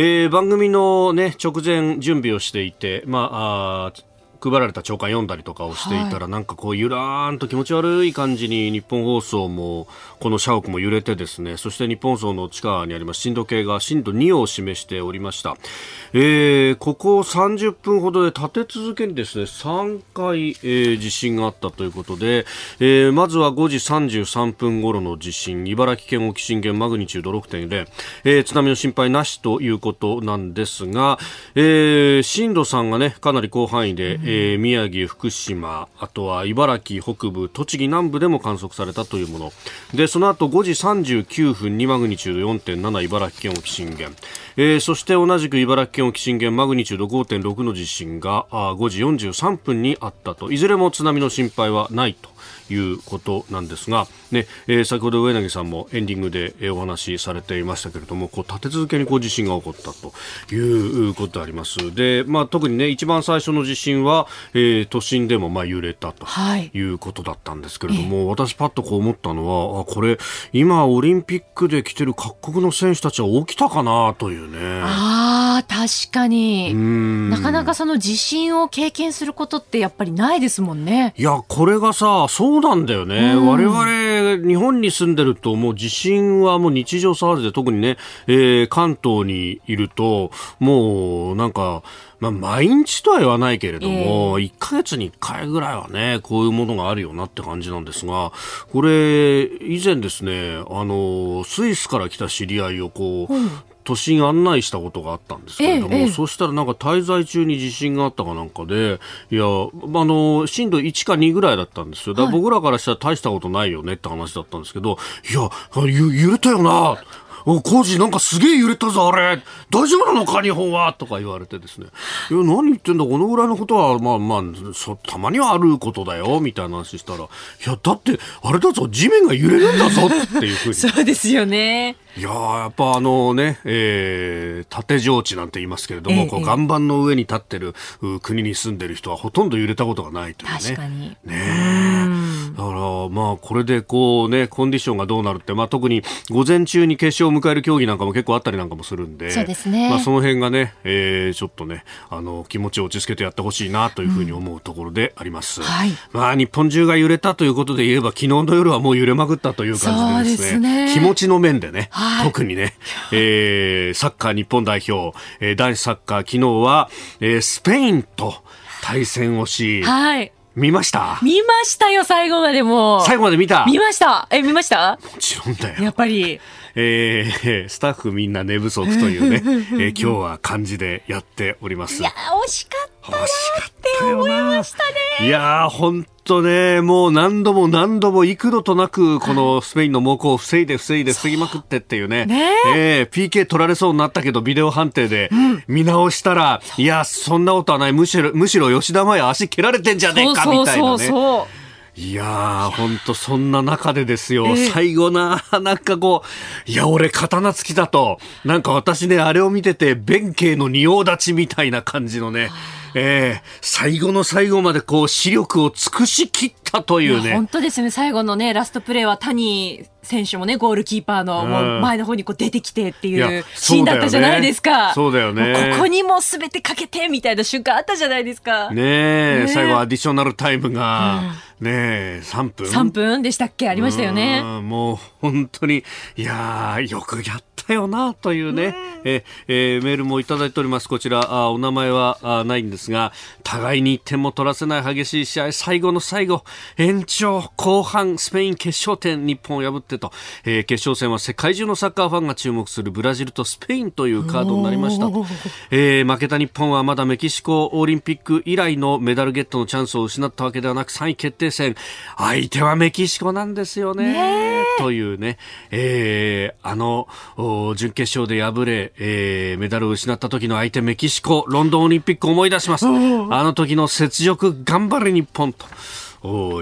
えー、番組の、ね、直前準備をしていて、まあ、あ配られた朝刊読んだりとかをしていたら、はい、なんかこうゆらーんと気持ち悪い感じに日本放送もこの社屋も揺れてですねそして日本放送の地下にあります震度計が震度2を示しておりました、えー、ここ30分ほどで立て続けにですね3回、えー、地震があったということで、えー、まずは5時33分頃の地震茨城県沖震源マグニチュード6.0、えー、津波の心配なしということなんですが、えー、震度3がねかなり広範囲で、えー、宮城、福島、あとは茨城北部、栃木南部でも観測されたというもの。で、その後5時39分にマグニチュード4.7茨城県沖震源。えー、そして同じく茨城県沖震源マグニチュード5.6の地震があ5時43分にあったと。いずれも津波の心配はないと。いうことなんですが、ねえー、先ほど上柳さんもエンディングでお話しされていましたけれどもこう立て続けにこう地震が起こったということでありますで、まあ、特に、ね、一番最初の地震は、えー、都心でもまあ揺れたということだったんですけれども、はい、私パッとこう思ったのはあこれ今オリンピックで来てる各国の選手たちは起きたかなというね。あ確かになかなかその地震を経験することってやっぱりないですもんね。いやこれがさそうなんだよね、うん、我々、日本に住んでると、もう地震はもう日常騒ぎで、特にね、えー、関東にいると、もうなんか、まあ、毎日とは言わないけれども、えー、1ヶ月に1回ぐらいはね、こういうものがあるよなって感じなんですが、これ、以前ですね、あの、スイスから来た知り合いをこう、うん、都心案内したことがあったんですけれども、ええ、そしたらなんか滞在中に地震があったかなんかで、いや、あの、震度1か2ぐらいだったんですよ。だから僕らからしたら大したことないよねって話だったんですけど、いや、揺れたよな。お、工事なんかすげえ揺れたぞ、あれ。大丈夫なのか、日本は？とか言われてですね。いや、何言ってんだ、このぐらいのことは、まあまあ、そたまにはあることだよ、みたいな話したら、いや、だって、あれだぞ、地面が揺れるんだぞっていうふうに。そうですよね。いややっぱあのね、えー、縦上地なんて言いますけれども、えこう岩盤の上に立ってる国に住んでる人はほとんど揺れたことがないというね。確かに。ねだからまあこれでこうね、コンディションがどうなるって、まあ特に午前中に決勝を迎える競技なんかも結構あったりなんかもするんで、そうですね。まあその辺がね、えー、ちょっとね、あの、気持ちを落ち着けてやってほしいなというふうに思うところであります。うん、はい。まあ日本中が揺れたということで言えば、昨日の夜はもう揺れまくったという感じでですね、すね気持ちの面でね、はいはい、特にね、えー、サッカー日本代表、えー、男子サッカー昨日は、えー、スペインと対戦をし、はい。見ました？見ましたよ、最後までも最後まで見た？見ましたえ、見ました？もちろんだよ。やっぱり。えー、スタッフみんな寝不足というね、えー、今日は感じでやっております。いや、惜しかったなって思いましたね。いや本当ね、もう何度も何度も幾度となく、このスペインの猛攻を防いで防いで防ぎまくってっていうね、ねえ。ー、PK 取られそうになったけど、ビデオ判定で見直したら、う。ん、いや、そんなことはない、むしろ、むしろ吉田麻也足蹴られてんじゃねえか、みたいなね。そうそう。そういやー、ほんとそんな中でですよ、えー、最後な、なんかこう、いや、俺刀付きだと、なんか私ね、あれを見てて、弁慶の仁王立ちみたいな感じのね、えー、最後の最後までこう、視力を尽くしきったというね。本当ですね、最後のね、ラストプレーは谷選手もね、ゴールキーパーのもう前の方にこう出てきてっていうシーンだったじゃないですか。そうだよね。ここにも全てかけてみたいな瞬間あったじゃないですか。ねえ、ね最後アディショナルタイムが、ねえ、3分 ?3 分でしたっけ？ありましたよね。もう本当に、いやよくやったよな、というね、ええー、メールもいただいております。こちら、あお名前はあないんですが、互いに点も取らせない激しい試合、最後の最後、延長、後半、スペイン決勝点、日本を破ってと、えー、決勝戦は世界中のサッカーファンが注目するブラジルとスペインというカードになりました。えー、負けた日本はまだメキシコオリンピック以来のメダルゲットのチャンスを失ったわけではなく3位決定戦、相手はメキシコなんですよね。ねというね、えー、あの、準決勝で敗れ、えー、メダルを失った時の相手メキシコ、ロンドンオリンピック思い出します。あの時の雪辱頑張れ日本と。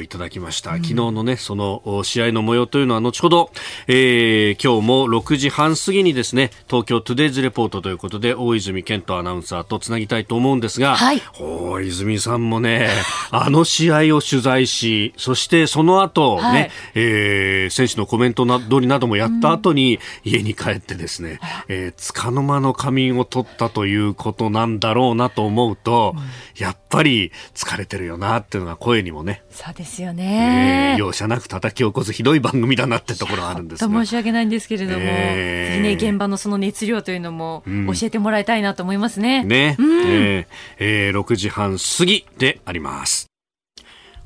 いただきました、昨日のねその試合の模様というのは後ほど、えー、今日も6時半過ぎにですね東京トゥデイズレポートということで大泉健人アナウンサーとつなぎたいと思うんですが、はい、大泉さんもね あの試合を取材しそしてその後ね、はい、えー、選手のコメントなどりなどもやった後に、家に帰ってですね、えー、束の間の仮眠を取ったということなんだろうなと思うと、うん、やっぱり疲れてるよなっていうのが声にもねそうですよね、えー、容赦なく叩き起こすひどい番組だなってところあるんですが申し訳ないんですけれども、えー、ね、現場のその熱量というのも教えてもらいたいなと思いますね。うん、ね、うん、えー、えー、6時半過ぎであります。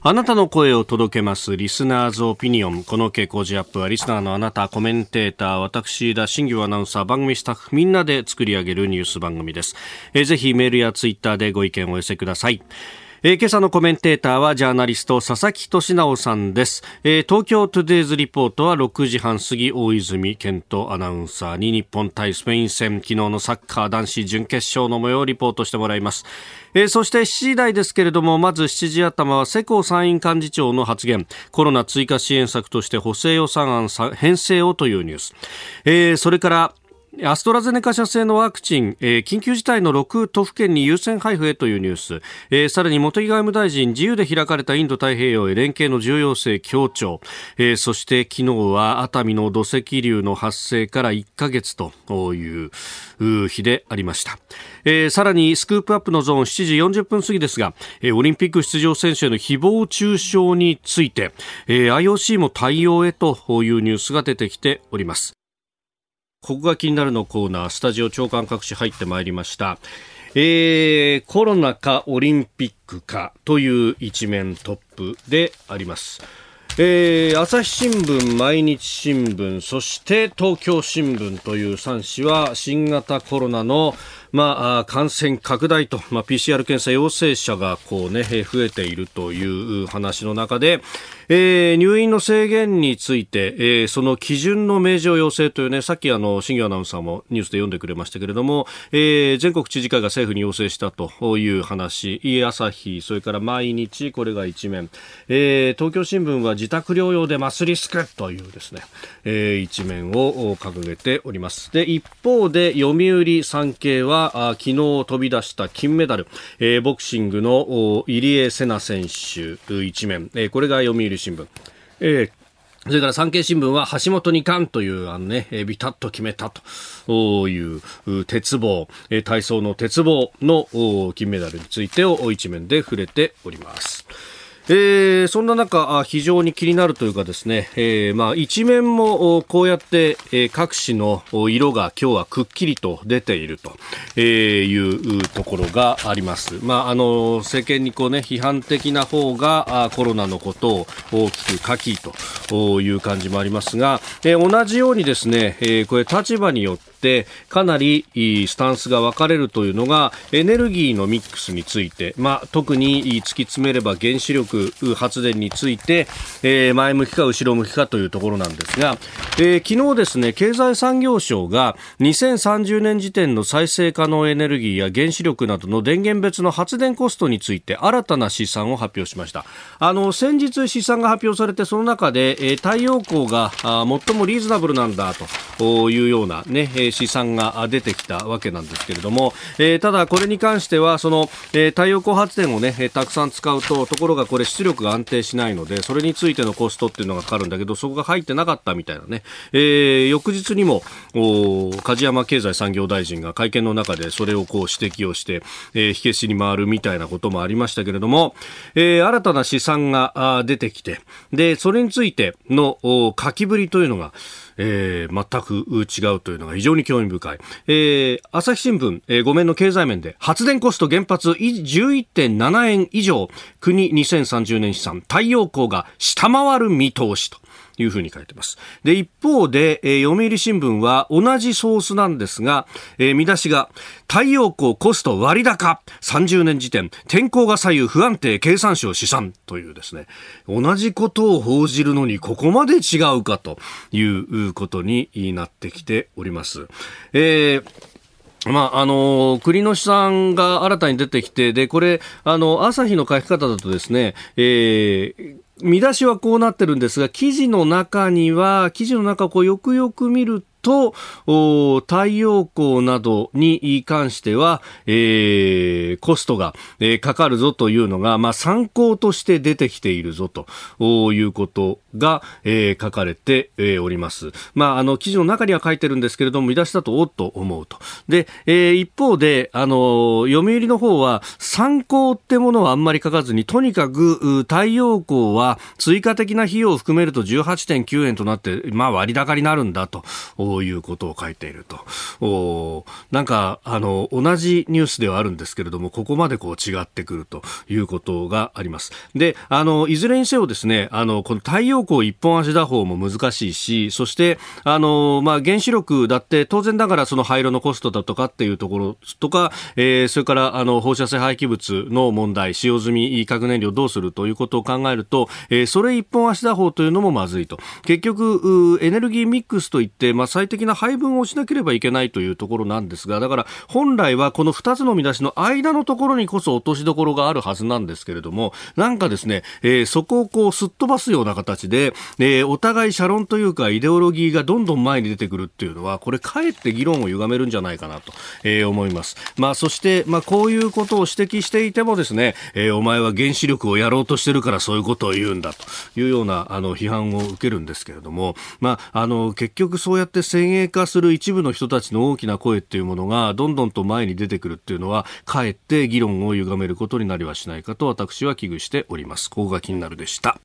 あなたの声を届けます。リスナーズオピニオン。この傾向時アップは、リスナーのあなた、コメンテーター、私、田新業アナウンサー、番組スタッフ、みんなで作り上げるニュース番組です。えー、ぜひメールやツイッターでご意見をお寄せください。えー、今朝のコメンテーターはジャーナリスト佐々木俊直さんです、えー、東京トゥデイズリポートは6時半過ぎ大泉健人アナウンサーに日本対スペイン戦昨日のサッカー男子準決勝の模様をリポートしてもらいます、えー、そして7時台ですけれどもまず7時頭は世耕参院幹事長の発言。コロナ追加支援策として補正予算案編成をというニュース、えー、それからアストラゼネカ社製のワクチン、えー、緊急事態の6都府県に優先配布へというニュース、えー、さらに茂木外務大臣自由で開かれたインド太平洋へ連携の重要性強調、えー、そして昨日は熱海の土石流の発生から1ヶ月という日でありました、えー、さらにスクープアップのゾーン7時40分過ぎですが、えー、オリンピック出場選手への誹謗中傷について、えー、IOC も対応へというニュースが出てきております。ここが気になるのコーナー、スタジオ長官各紙入ってまいりました。えー、コロナかオリンピックかという一面トップであります。えー、朝日新聞、毎日新聞、そして東京新聞という3紙は新型コロナのまあ、感染拡大と、まあ、PCR 検査陽性者がこう、ね、増えているという話の中で、えー、入院の制限について、えー、その基準の明示を要請というね、さっきあの、新業アナウンサーもニュースで読んでくれましたけれども、えー、全国知事会が政府に要請したという話、朝日、それから毎日、これが一面、えー、東京新聞は自宅療養でマスリスクというですね、えー、一面を掲げております。で、一方で、読売産経は、昨日飛び出した金メダル、えー、ボクシングの入江聖奈選手一面、えー、これが読売新聞。えーそれから産経新聞は橋本二冠というあのね、ビタッと決めたという鉄棒、体操の鉄棒の金メダルについてを一面で触れております。えー、そんな中、非常に気になるというかですね、えー、まあ一面もこうやって、え、各紙の色が今日はくっきりと出ていると、え、いうところがあります。まああの政権にこうね批判的な方がコロナのことを大きく書きという感じもありますが、え、同じようにですね、え、これ立場によってってかなりスタンスが分かれるというのがエネルギーのミックスについて、まあ、特に突き詰めれば原子力発電について、えー、前向きか後ろ向きかというところなんですが、えー、昨日ですね経済産業省が2030年時点の再生可能エネルギーや原子力などの電源別の発電コストについて新たな試算を発表しました。あの先日試算が発表されてその中で、えー、太陽光が最もリーズナブルなんだというようなね、試算が出てきたわけなんですけれども、えー、ただこれに関してはその、えー、太陽光発電をね、たくさん使うとところがこれ出力が安定しないのでそれについてのコストっていうのがかかるんだけどそこが入ってなかったみたいなね、えー、翌日にも梶山経済産業大臣が会見の中でそれをこう指摘をして、えー、火消しに回るみたいなこともありましたけれども、えー、新たな試算が出てきてでそれについての書きぶりというのがえー、全く違うというのが非常に興味深い。えー、朝日新聞、えー、5面の経済面で発電コスト原発11.7円以上国2030年資産太陽光が下回る見通しと。いうふうに書いてます。で、一方で、えー、読売新聞は同じソースなんですが、えー、見出しが、太陽光コスト割高、30年時点、天候が左右不安定経産省試算というですね、同じことを報じるのにここまで違うかということになってきております。えーまあ、あの、栗のさんが新たに出てきて、で、これ、あの、朝日の書き方だとですね、えー、見出しはこうなってるんですが、記事の中には、記事の中をこうよくよく見ると、太陽光などに関しては、えー、コストが、えー、かかるぞというのが、まあ、参考として出てきているぞということが、えー、書かれて、えー、おります。まあ、あの、記事の中には書いてるんですけれども、見出しだとおっと思うと。で、えー、一方で、あの、読売の方は、参考ってものはあんまり書かずに、とにかく、太陽光は追加的な費用を含めると18.9円となって、まあ、割高になるんだと。ういうことを書いていると。おなんか、あの、同じニュースではあるんですけれども、ここまでこう違ってくるということがあります。で、あの、いずれにせよですね、あの、この太陽光一本足打法も難しいし、そして、あの、まあ、原子力だって当然ながらその廃炉のコストだとかっていうところとか、えー、それから、あの、放射性廃棄物の問題、使用済み核燃料どうするということを考えると、えー、それ一本足打法というのもまずいと。結局、エネルギーミックスといって、まあ、最的な配分をしなければいけないというところなんですが、だから本来はこの2つの見出しの間のところにこそ落としどころがあるはずなんですけれども、なんかですね、えー、そこをこうすっ飛ばすような形で、えー、お互い社論というかイデオロギーがどんどん前に出てくるっていうのは、これかえって議論を歪めるんじゃないかなと、えー、思います。まあそして、まあこういうことを指摘していてもですね、えー、お前は原子力をやろうとしてるからそういうことを言うんだというようなあの批判を受けるんですけれども、まああの結局そうやって先鋭化する一部の人たちの大きな声っていうものがどんどんと前に出てくるっていうのはかえって議論を歪めることになりはしないかと私は危惧しております。ここが気になるでした。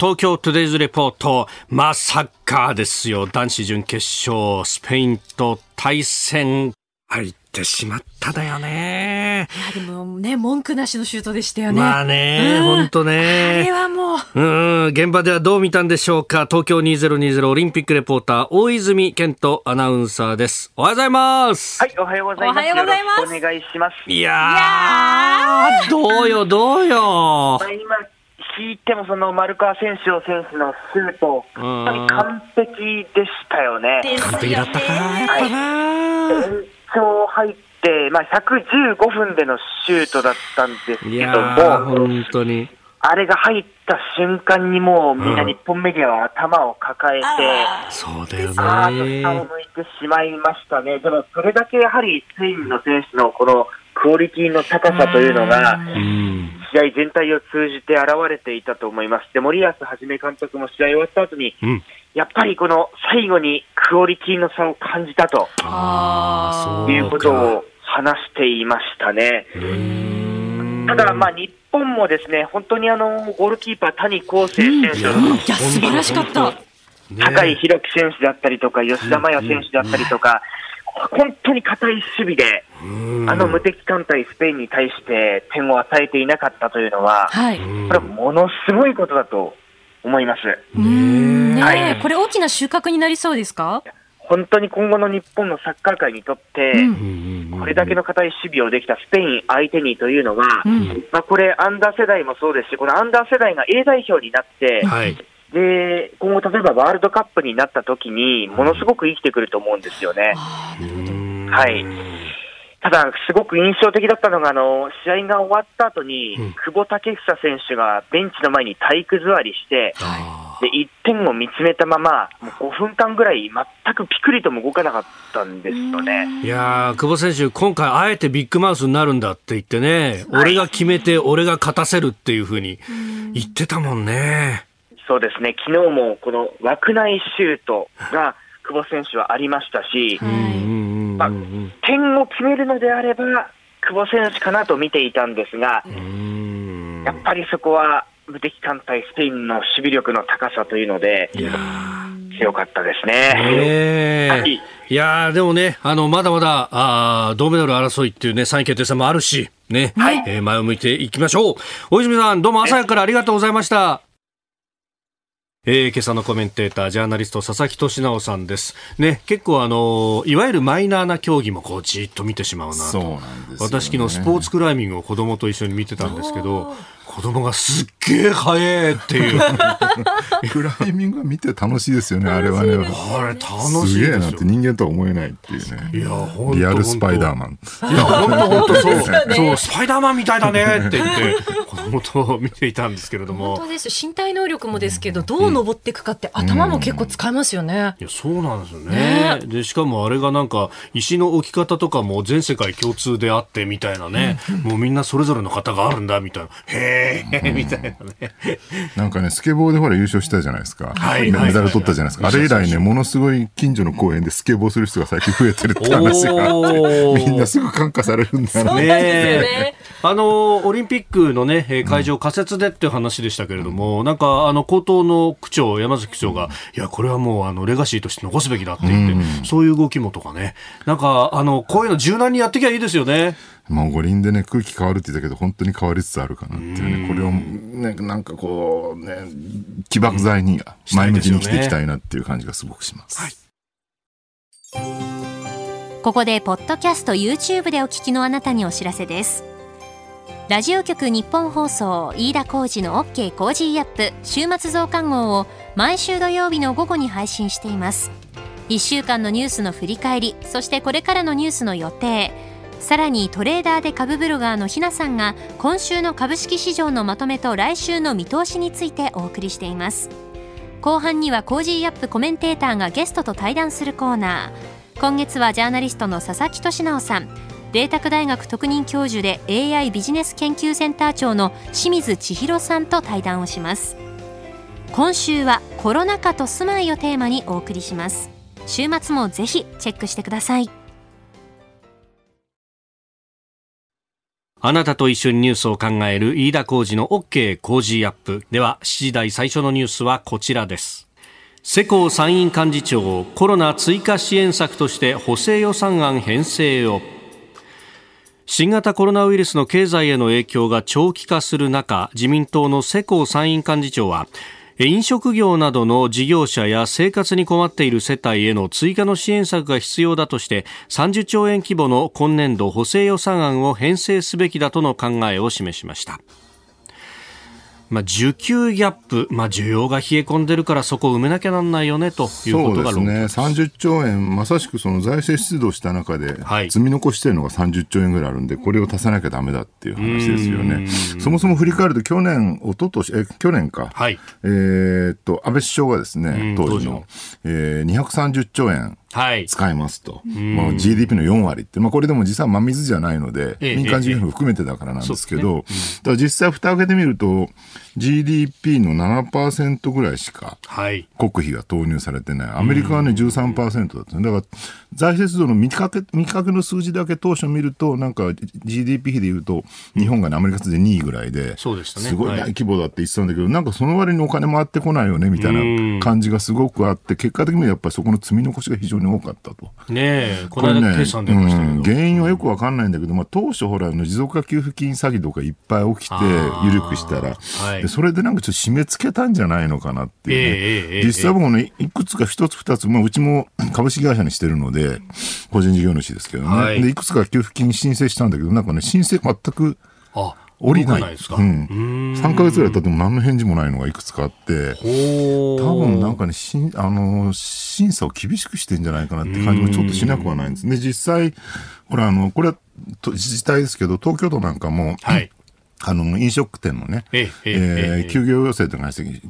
東京トゥデイズレポート、まさかですよ。男子準決勝、スペインと対戦。入ってしまっただよね。いや、でもね、文句なしのシュートでしたよね。まあね、本当ね。あれはもう。うん、現場ではどう見たんでしょうか。東京2020オリンピックレポーター、大泉健人アナウンサーです。おはようございます。はい、おはようございます。おはようございます。お願いします。いやー、どうよ、どうよ。まあ、今聞いても、その丸川選手の選手のシュート、本当に完璧でしたよね。完璧だったか、やっぱな。はい勝入って、まあ、115分でのシュートだったんですけども、本当に。あれが入った瞬間にもうみんな日本メディアは頭を抱えて、そうだよね。ああと下を向いてしまいましたね。でもそれだけやはりスペインの選手のこのクオリティの高さというのが、試合全体を通じて現れていたと思います。で、森保一監督も試合終わった後に、うん。やっぱりこの最後にクオリティの差を感じたということを話していましたね。ただ、まあ、日本もですね、本当にあの、ゴールキーパー、谷康生選手、うん、いや、素晴らしかった。高井宏樹選手だったりとか、吉田麻也選手だったりとか、本当に堅い守備で、あの無敵艦隊スペインに対して点を与えていなかったというのは、はい、これはものすごいことだと思います。ねはい、これ大きな収穫になりそうですか？本当に今後の日本のサッカー界にとって、これだけの堅い守備をできたスペイン相手にというのは、うん、まあ、これ、アンダー世代もそうですし、このアンダー世代が A 代表になって、はい、で今後、例えばワールドカップになった時に、ものすごく生きてくると思うんですよね。はい。ただ、すごく印象的だったのが、あの試合が終わった後に、うん、久保建英選手がベンチの前に体育座りして、で1点を見つめたまま、もう5分間ぐらい、全くピクリとも動かなかったんですよね。いや久保選手、今回、あえてビッグマウスになるんだって言ってね、はい、俺が決めて、俺が勝たせるっていうふうに言ってたもんね。そうですね。昨日もこの枠内シュートが久保選手はありましたし、まあ、点を決めるのであれば、久保選手かなと見ていたんですが、やっぱりそこは無敵艦隊スペインの守備力の高さというので、強かったですね。え。ー、はい、いやでもね、あの、まだまだ、あ銅メダル争いっていうね、3位決定戦もあるし、ね、はい、えー、前を向いていきましょう。大泉さん、どうも朝からありがとうございました。えー、今朝のコメンテーター、ジャーナリスト、佐々木俊直さんです。ね、結構あの、いわゆるマイナーな競技もこう、じっと見てしまうなと。そうなんです、ね、私昨日スポーツクライミングを子供と一緒に見てたんですけど、子供がすっげえ速えっていう。クライミングは見て楽しいですよね、あれはね。あれ楽しいすげえなって人間とは思えないっていうね。いや、ほんリアルスパイダーマン。いや、本当本当そう。そう、スパイダーマンみたいだねって言って、子供と見ていたんですけれども。本当です身体能力もですけど、どう登っていくかって頭も結構使えますよね。いや、そうなんですよね。で、しかもあれがなんか、石の置き方とかも全世界共通であってみたいなね。もうみんなそれぞれの方があるんだみたいな。へえ、みたいな。ね。なんかね、スケボーでほら優勝したじゃないですか。はい。メダル取ったじゃないですか。あれ以来ね、ものすごい近所の公園でスケボーする人が最近増えてるって話があって、みんなすぐ感化されるんだよね。ねあの、オリンピックのね、会場仮設でっていう話でしたけれども、うん、なんか、あの、高等の区長、山崎区長が、うん、いや、これはもう、あの、レガシーとして残すべきだって言って、うん、そういう動きもとかね、なんか、あの、こういうの柔軟にやっていきゃいいですよね。まあ、五輪でね、空気変わるって言ったけど、本当に変わりつつあるかなっていうね、これをね、なんかこう、ね、起爆剤に前向きに生きていきたいなっていう感じがすごくします。はい、ここで、ポッドキャスト、YouTube でお聞きのあなたにお知らせです。ラジオ局ニッポン放送飯田浩司の OK コージーアップ週末増刊号を毎週土曜日の午後に配信しています。1週間のニュースの振り返り、そしてこれからのニュースの予定、さらにトレーダーで株ブロガーのひなさんが今週の株式市場のまとめと来週の見通しについてお送りしています。後半には Cozy up コメンテーターがゲストと対談するコーナー。今月はジャーナリストの佐々木俊尚さん。麗澤大学特任教授で AI ビジネス研究センター長の清水千弘さんと対談をします。今週はコロナ禍と住まいをテーマにお送りします。週末もぜひチェックしてください。あなたと一緒にニュースを考える飯田浩二の OK 工事アップ。では、7時台最初のニュースはこちらです。世耕参院幹事長、コロナ追加支援策として補正予算案編成を。新型コロナウイルスの経済への影響が長期化する中、自民党の世耕参院幹事長は、飲食業などの事業者や生活に困っている世帯への追加の支援策が必要だとして30兆円規模の今年度補正予算案を編成すべきだとの考えを示しました。まあ、需給ギャップ、まあ、需要が冷え込んでるからそこを埋めなきゃなんないよねということがそうですね、30兆円、まさしくその財政出動した中で、積み残しているのが30兆円ぐらいあるんで、これを足さなきゃだめだっていう話ですよね。そもそも振り返ると、去年、一昨年え去年か、はい、えー、っと、安倍首相がですね、当時の、えー、230兆円、使いますと、はい、GDP の4割って、まあ、これでも実は真水じゃないので、民間事業も含めてだからなんですけど、だ実際、蓋を開けてみると、GDP の7%ぐらいしか国費が投入されてない、アメリカはね、13%だった、だから財政出動の見かけ見かけの数字だけ当初見ると、なんか GDP 比でいうと、日本が、ね、アメリカで2位ぐらいで、そうでしたね、すごい大規模だって言ってたんだけど、はい、なんかその割にお金回ってこないよねみたいな感じがすごくあって、結果的にはやっぱりそこの積み残しが非常に多かったと。ねえ、これね、うん、原因はよくわかんないんだけど、まあ、当初、ほら、持続化給付金詐欺とかいっぱい起きて、緩くしたら、はい、それでなんかちょっと締め付けたんじゃないのかなっていうね、えー、実際僕ね、いくつか一つ二つ、まあ、うちも株式会社にしてるので、個人事業主ですけどね、はい、でいくつか給付金申請したんだけど、なんかね、申請全く降りない。ないですか、うん、3か月ぐらい経っても何の返事もないのがいくつかあって、多分なんかね、しあの、審査を厳しくしてんじゃないかなって感じもちょっとしなくはないんです。で、実際、ほら、あの、これは自治体ですけど、東京都なんかも、はい、あの、飲食店のね、えええ休業要請とかして、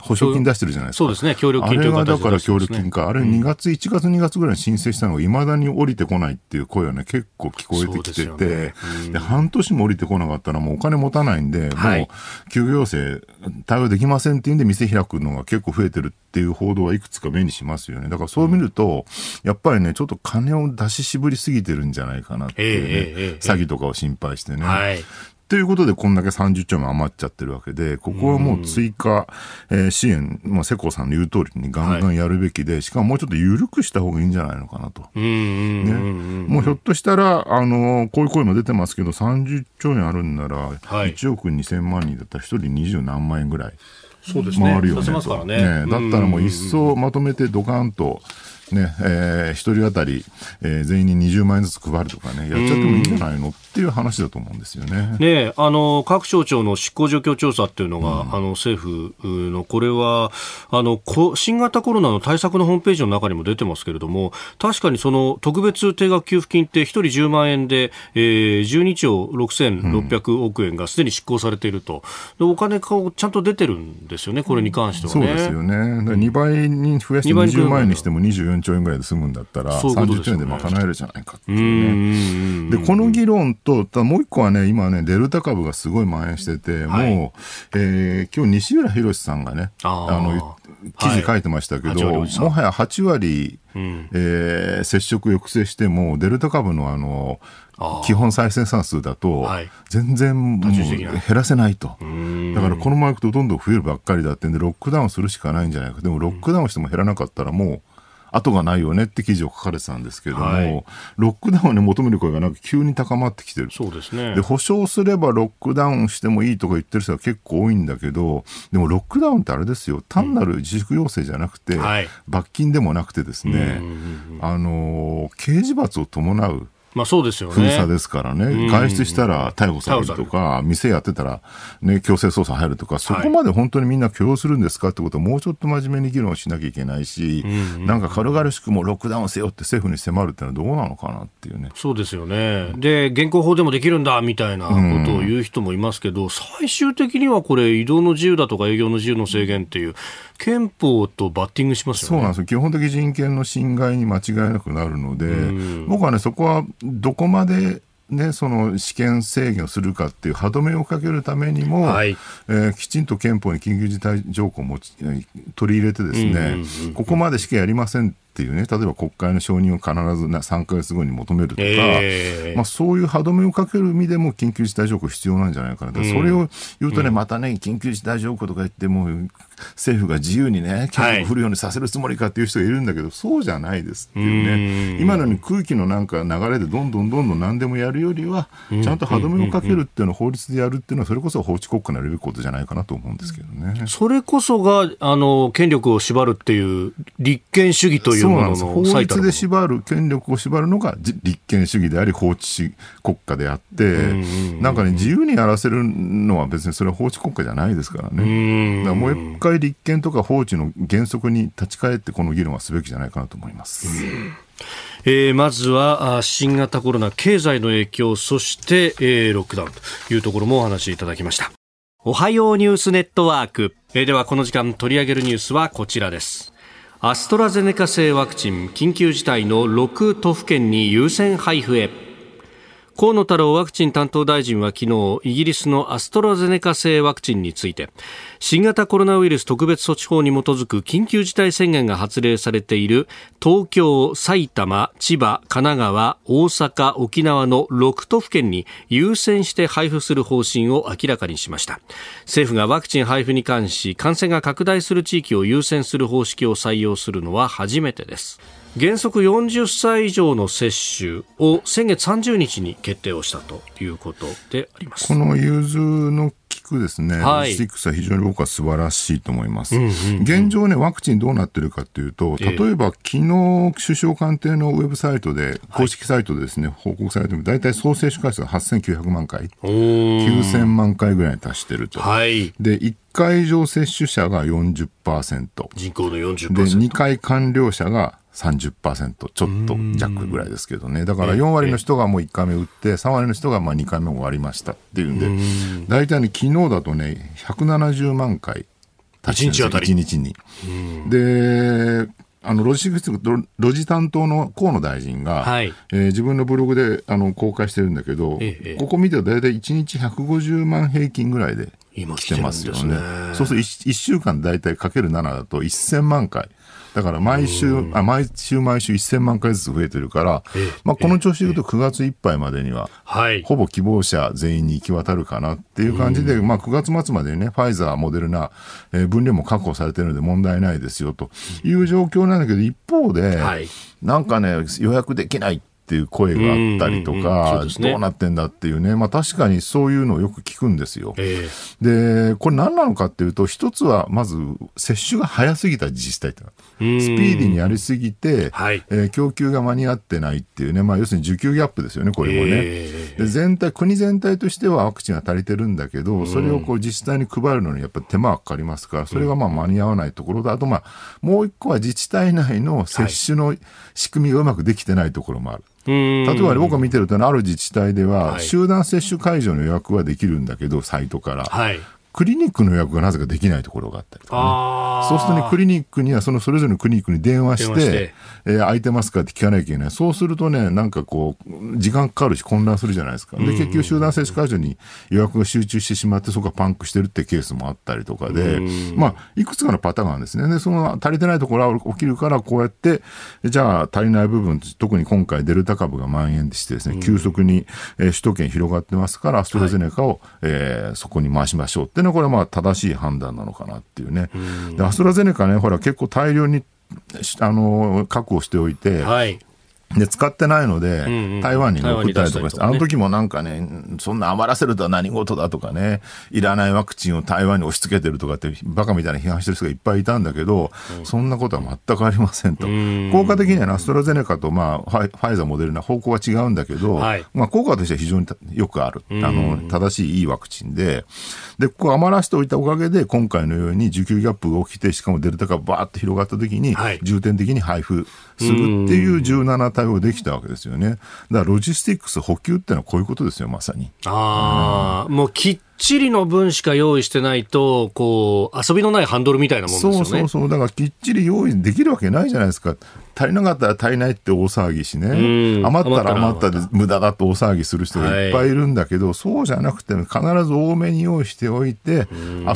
保証金出してるじゃないですか。そうですね、協力金というあれがだから協力金か。あれ2月、1月、2月ぐらいに申請したのが、いまだに降りてこないっていう声はね、結構聞こえてきてて、で、ね、半年も降りてこなかったらもうお金持たないんで、はい、もう、休業要請対応できませんっていうんで店開くのが結構増えてるっていう報道はいくつか目にしますよね。だからそう見ると、やっぱりね、ちょっと金を出し絞りすぎてるんじゃないかなっていうね、詐欺とかを心配してね。はい、ということで、こんだけ30兆円余っちゃってるわけで、ここはもう追加、えー、支援、まあ、世耕さんの言う通りにガンガンやるべきで、はい、しかももうちょっと緩くした方がいいんじゃないのかなと。ね、もうひょっとしたら、あの、こういう声も出てますけど、30兆円あるんなら、1億2000万人だったら1人20何万円ぐらい。回るよねと、ね、ね、だったらもう一層まとめてドカンとね、えー、一人当たり、えー、全員に20万円ずつ配るとかね、やっちゃってもいいんじゃないのっていう話だと思うんですよね。ねあの、各省庁の執行状況調査っていうのが、うん、あの、政府の、これは、あの、新型コロナの対策のホームページの中にも出てますけれども、確かにその特別定額給付金って一人10万円で、えー、12兆6600億円がすでに執行されていると。でお金がちゃんと出てるんですよね、これに関してはね。そうですよね。2倍に増やして20万円にしても24 4兆円ぐらいで済むんだったら、30兆円で賄えるじゃないかっていうね。で、この議論と、もう一個はね、今ね、デルタ株がすごい蔓延してて、はい、もう、えー、今日西浦博さんがね、あの、記事書いてましたけど、はい、もはや8割、うん、えー、接触抑制しても、デルタ株のあの、基本再生産数だと、全然もう減らせないと。だからこのままいくとどんどん増えるばっかりだってんで、ロックダウンするしかないんじゃないか。でもロックダウンしても減らなかったらもう、後がないよねって記事を書かれてたんですけれども、はい、ロックダウンに求める声がなんか急に高まってきてる。そうですね。で、保証すればロックダウンしてもいいとか言ってる人は結構多いんだけど、でもロックダウンってあれですよ、単なる自粛要請じゃなくて、うん。はい、罰金でもなくてですね、あの、刑事罰を伴うまあそうですよね。封鎖ですからね。外出したら逮捕されるとか、店やってたらね、強制捜査入るとか、そこまで本当にみんな許容するんですかってことをもうちょっと真面目に議論しなきゃいけないし、なんか軽々しくもロックダウンせよって政府に迫るってのはどうなのかなっていうね。そうですよね。で、現行法でもできるんだみたいなことを言う人もいますけど、最終的にはこれ移動の自由だとか営業の自由の制限っていう、憲法とバッティングしますよね。そうなんですよ。基本的人権の侵害に間違いなくなるので、僕はね、そこはどこまでね、その試験制限をするかっていう歯止めをかけるためにも、はい、えー、きちんと憲法に緊急事態条項を持ち取り入れてですね、ここまで試験やりませんっていうね、例えば国会の承認を必ずな3か月後に求めるとか、えー、まあ、そういう歯止めをかける意味でも緊急事態条項必要なんじゃないかな、うん、それを言うとね、またね、緊急事態条項とか言って、もう政府が自由にね、権力を振るようにさせるつもりかっていう人がいるんだけど、はい、そうじゃないですっていうね、今のように空気のなんか流れでどんどんどんどん何でもやるよりは、ちゃんと歯止めをかけるっていうのを法律でやるっていうのは、それこそ法治国家になれることじゃないかなと思うんですけどね。それこそが、あの、権力を縛るっていう立憲主義というものの律で縛る、権力を縛るのが立憲主義であり、法治国家であって、なんかね、自由にやらせるのは別にそれは法治国家じゃないですからね。だからもう一回立憲とか法治の原則に立ち返ってこの議論はすべきじゃないかなと思います。えー、まずは新型コロナ経済の影響そして、えー、ロックダウンというところもお話しいただきました。おはようニュースネットワーク、えー、ではこの時間取り上げるニュースはこちらですアストラゼネカ製ワクチン緊急事態の6都府県に優先配布へ。河野太郎ワクチン担当大臣は昨日イギリスのアストラゼネカ製ワクチンについて新型コロナウイルス特別措置法に基づく緊急事態宣言が発令されている東京、埼玉、千葉、神奈川、大阪、沖縄の6都府県に優先して配布する方針を明らかにしました。政府がワクチン配布に関し感染が拡大する地域を優先する方式を採用するのは初めてです。原則40歳以上の接種を先月30日に決定をしたということでありますこの融通のくですね、はい、スティックスは非常に僕は素晴らしいと思います。うんうんうん、現状ね、ワクチンどうなってるかっていうと、例えば、昨日、首相官邸のウェブサイトで、公式サイトでですね、はい、報告されても、大体総接種回数が8900万回、9000万回ぐらいに達してると。はい、で、1回以上接種者が40%。人口の40%。で、2回完了者が30%ちょっと弱ぐらいですけどね。だから4割の人がもう1回目打って、3割の人がまあ2回目終わりましたっていうんで、大体ね、昨日だとね、170万回1日あたり。1日に。で、あのロジロジ担当の河野大臣が、はい、えー、自分のブログであの公開してるんだけど、ええ、ここ見て大体1日150万平均ぐらいで来てますよね。ねそうすると 1, 1週間大体かける7だと1000万回。だから毎週、あ毎週毎週1000万回ずつ増えてるから、まあ、この調子でいくと9月いっぱいまでには、ほぼ希望者全員に行き渡るかなっていう感じで、まあ、9月末までにね、ファイザー、モデルナ、えー、分量も確保されてるので問題ないですよという状況なんだけど、一方で、なんかね、予約できない。っていう声があったりとか、うね、どうなってんだっていうね、まあ確かにそういうのをよく聞くんですよ。えー、で、これ何なのかっていうと、一つはまず接種が早すぎた自治体とスピーディーにやりすぎて、はい、えー、供給が間に合ってないっていうね、まあ要するに需給ギャップですよね、これもね。えー、で全体、国全体としてはワクチンが足りてるんだけど、それをこう自治体に配るのにやっぱ手間がかかりますから、それがまあ間に合わないところだ。あとまあ、もう一個は自治体内の接種の仕組みがうまくできてないところもある。例えば僕が見てると、ある自治体では、集団接種会場の予約はできるんだけど、サイトから。はいクリニックの予約がなぜかできないところがあったりとか、ね、そうするとね、クリニックにはそのそれぞれのクリニックに電話して、して。えー、空いてますかって聞かなきゃいけない。そうするとね、なんかこう、時間かかるし混乱するじゃないですか。で、結局集団接種会場に予約が集中してしまって、そこがパンクしてるってケースもあったりとかで、まあ、いくつかのパターンがあるんですね。で、その足りてないところが起きるから、こうやって、じゃあ足りない部分、特に今回デルタ株が蔓延してですね、急速に、えー、首都圏広がってますから、アストラゼネカを、はい、えー、そこに回しましょうってのは、これはまあ正しいしい判断なのかなっていうね。でアストラゼネカね、ほら結構大量にあの確保しておいて、はい、で、使ってないので、台湾に送ったりとかして、あの時もなんかね、そんな余らせるとは何事だとかね、いらないワクチンを台湾に押し付けてるとかって、バカみたいな批判してる人がいっぱいいたんだけど、そんなことは全くありませんと。効果的にはアストラゼネカと、まあ、ファイザー、モデルナ方向は違うんだけど、まあ、効果としては非常によくある。あの、正しいいいワクチンで、で、ここ余らせておいたおかげで、今回のように需給ギャップが起きて、しかもデルタ株バーッと広がった時に、重点的に配布するっていう柔軟な対応できたわけですよね。だからロジスティックス補給ってのはこういうことですよ、まさに。ああ、もうきっちりの分しか用意してないと、こう、遊びのないハンドルみたいなもんですよね。そうそうそう。だからきっちり用意できるわけないじゃないですか。足りなかったら足りないって大騒ぎしね、余ったら余ったで無駄だと大騒ぎする人がいっぱいいるんだけど、はい、そうじゃなくて、必ず多めに用意しておいて、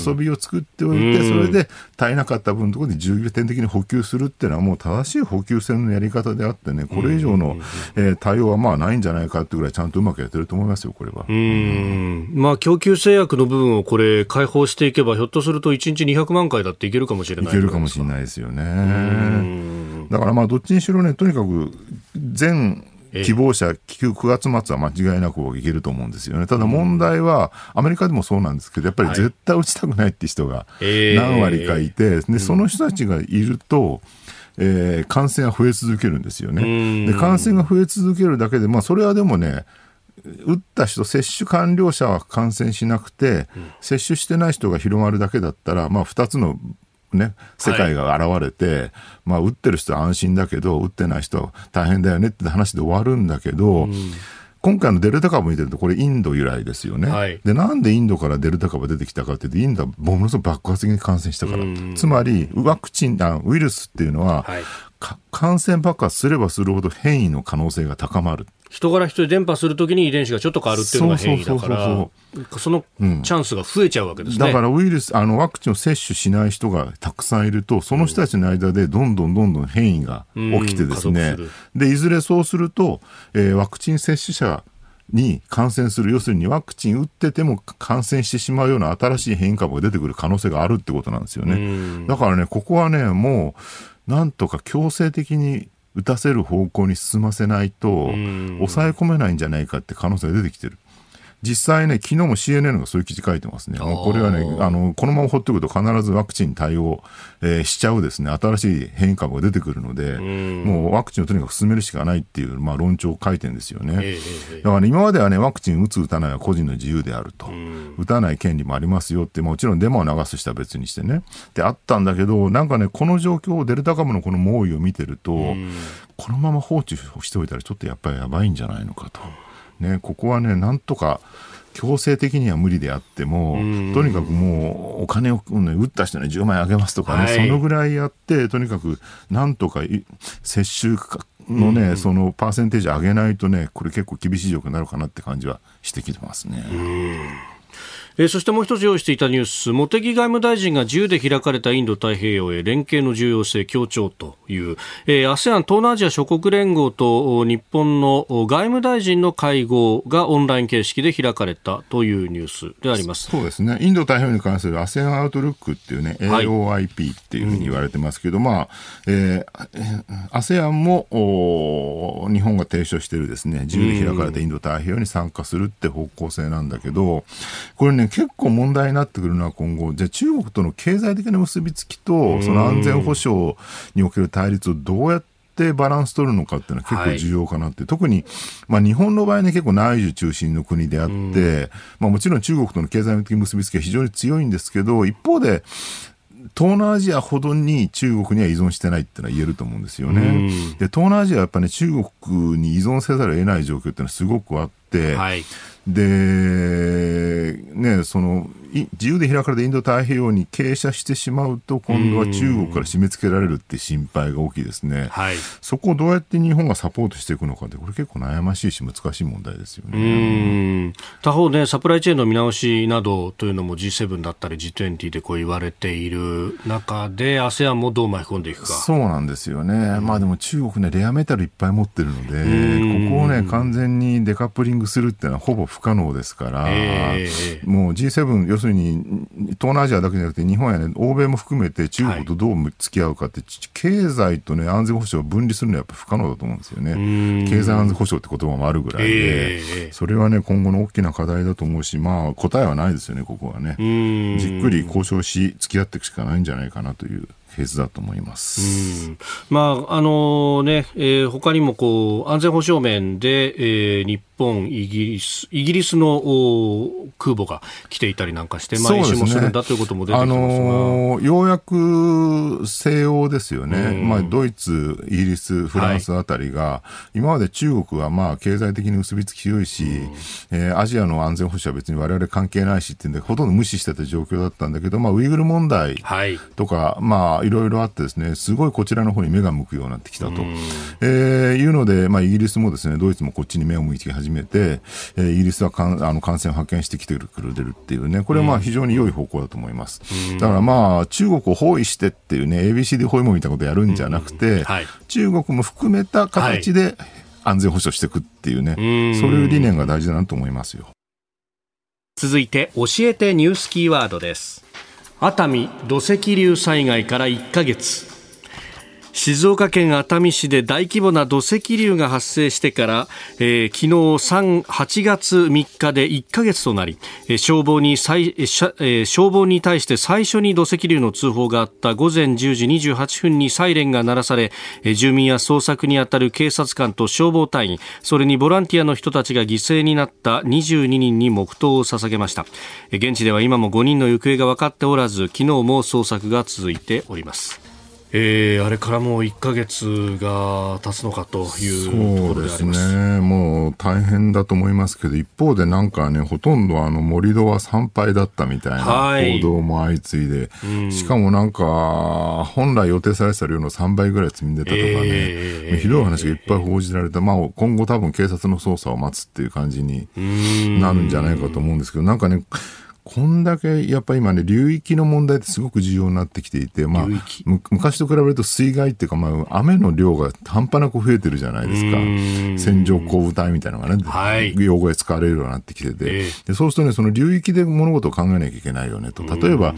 遊びを作っておいて、それで足りなかった分のところで重点的に補給するっていうのは、もう正しい補給線のやり方であってね、これ以上の、えー、対応はまあないんじゃないかってぐらい、ちゃんとうまくやってると思いますよ、これは。うん。まあ、供給制約の部分をこれ、開放していけば、ひょっとすると1日200万回だっていけるかもしれないいけるかもしれないですよね。だからまあどっちにしろねとにかく全希望者、9月末は間違いなくいけると思うんですよね。ただ問題は、アメリカでもそうなんですけど、やっぱり絶対打ちたくないって人が何割かいて、でその人たちがいると、えー、感染が増え続けるんですよね。で感染が増え続けるだけで、まあ、それはでもね、打った人、接種完了者は感染しなくて、接種してない人が広がるだけだったら、まあ、2つのね、世界が現れて、はい、まあ、打ってる人は安心だけど、打ってない人は大変だよねって話で終わるんだけど、うん、今回のデルタ株見てると、これインド由来ですよね、はい、で、なんでインドからデルタ株出てきたかっていうと、インドはものすごく爆発的に感染したから。うん、つまり、ワクチン、あウイルスっていうのは、はい、感染爆発すればするほど変異の可能性が高まる。人から人へ伝播するときに遺伝子がちょっと変わるっていうのが変異だからそのチャンスが増えちゃうわけですね、うん、だからウイルスあのワクチンを接種しない人がたくさんいるとその人たちの間でどんどんどんどん変異が起きてですね、でいずれそうすると、えー、ワクチン接種者に感染する、要するにワクチン打ってても感染してしまうような新しい変異株が出てくる可能性があるってことなんですよね。だからね、ここはね、もう、なんとか強制的に打たせる方向に進ませないと、抑え込めないんじゃないかって可能性が出てきてる。実際ね、昨日も CNN がそういう記事書いてますね。もうこれはね、あの、このまま放っておくと必ずワクチンに対応、えー、しちゃうですね、新しい変異株が出てくるので、もうワクチンをとにかく進めるしかないっていう、まあ論調を書いてるんですよね。えー、だから今まではね、ワクチン打つ打たないは個人の自由であると。打たない権利もありますよって、もちろんデマを流す人は別にしてね。で、あったんだけど、なんかね、この状況、デルタ株のこの猛威を見てると、このまま放置しておいたらちょっとやっぱりやばいんじゃないのかと。ね、ここはね、なんとか強制的には無理であっても、とにかくもうお金を、ね、打った人に10万円あげますとかね、はい、そのぐらいやって、とにかくなんとか接種のね、そのパーセンテージ上げないとね、これ結構厳しい状況になるかなって感じはしてきてますね。えー、そしてもう一つ用意していたニュース。茂木外務大臣が自由で開かれたインド太平洋へ連携の重要性強調という、えー、ASEAN 東南アジア諸国連合と日本の外務大臣の会合がオンライン形式で開かれたというニュースであります。そうですね。インド太平洋に関する ASEAN アウトルックっていうね、はい、AOIP っていうふうに言われてますけど、うん、まあ、えー、ASEAN も日本が提唱しているですね自由で開かれたインド太平洋に参加するって方向性なんだけど、これね結構問題になってくるのは今後、じゃあ中国との経済的な結びつきと、その安全保障における対立をどうやってバランス取るのかっていうのは結構重要かなって、はい、特に、まあ、日本の場合ね、結構内需中心の国であって、まあ、もちろん中国との経済的結びつきは非常に強いんですけど、一方で、東南アジアほどに中国には依存してないっていうのは言えると思うんですよね。で東南アジアはやっぱり、ね、中国に依存せざるを得ない状況っていうのはすごくあって、はい、で、ね、その、自由で開かれたインド太平洋に傾斜してしまうと、今度は中国から締め付けられるって心配が大きいですね。はい、そこをどうやって日本がサポートしていくのかって、これ結構悩ましいし難しい問題ですよね。他方ね、サプライチェーンの見直しなどというのも G7 だったり G20 でこう言われている中で、ASEAN もどう巻き込んでいくか。そうなんですよね。まあでも中国ね、レアメタルいっぱい持ってるので、ここをね、完全にデカップリングするっていうのはほぼ不可能ですから、えー、もう G7、要するに東南アジアだけじゃなくて、日本や、ね、欧米も含めて中国とどう付き合うかって、はい、経済と、ね、安全保障を分離するのはやっぱ不可能だと思うんですよね。経済安全保障って言葉もあるぐらいで、えー、それはね、今後の大きな課題だと思うし、まあ、答えはないですよね、ここはね。じっくり交渉し、付き合っていくしかないんじゃないかなというフェーズだと思います。まああのね、えー、他にもこう安全保障面で、えー、日本、イギリス、イギリスの空母が来ていたりなんかして、まあ、演習もするんだということも出てきますが、あのー、ようやく西欧ですよね、まあ、ドイツ、イギリス、フランスあたりが、はい、今まで中国はまあ経済的に結びつき強いし、えー、アジアの安全保障は別に我々関係ないしっていうんで、ほとんど無視してた状況だったんだけど、まあ、ウイグル問題とか、はい、まあ、いろいろあってですね、すごいこちらの方に目が向くようになってきたと、えー、いうので、まあ、イギリスもですね、ドイツもこっちに目を向いて始めて、えー、イギリスはかんあの感染を派遣してきてくれるっていうね、これはまあ非常に良い方向だと思います。だからまあ、中国を包囲してっていうね、ABCD 包囲網みたいなことやるんじゃなくて、はい、中国も含めた形で安全保障していくっていうね、そういう理念が大事だなと思いますよ。続いて、教えてニュースキーワードです。熱海土石流災害から1ヶ月。静岡県熱海市で大規模な土石流が発生してから、えー、昨日3 8月3日で1ヶ月となり、消防に最、えー、消防に対して最初に土石流の通報があった午前10時28分にサイレンが鳴らされ、住民や捜索に当たる警察官と消防隊員それにボランティアの人たちが犠牲になった22人に黙祷を捧げました、現地では今も5人の行方が分かっておらず昨日も捜索が続いております。えー、あれからもう1か月が経つのかというそうですね、もう大変だと思いますけど、一方でなんかね、ほとんどあの盛り土は参拝だったみたいな報道も相次いで、はい、しかもなんか、本来予定されてた量の3倍ぐらい積んでたとかね、えー、ひどい話がいっぱい報じられて、まあ、今後多分警察の捜査を待つっていう感じになるんじゃないかと思うんですけど、なんかね、こんだけやっぱり今ね、流域の問題ってすごく重要になってきていて、まあ、昔と比べると水害っていうか、まあ、雨の量が半端なく増えてるじゃないですか。線状降雨帯みたいなのがね、はい、用語で使われるようになってきてて、えー、でそうするとね、その流域で物事を考えなきゃいけないよねと。例えば、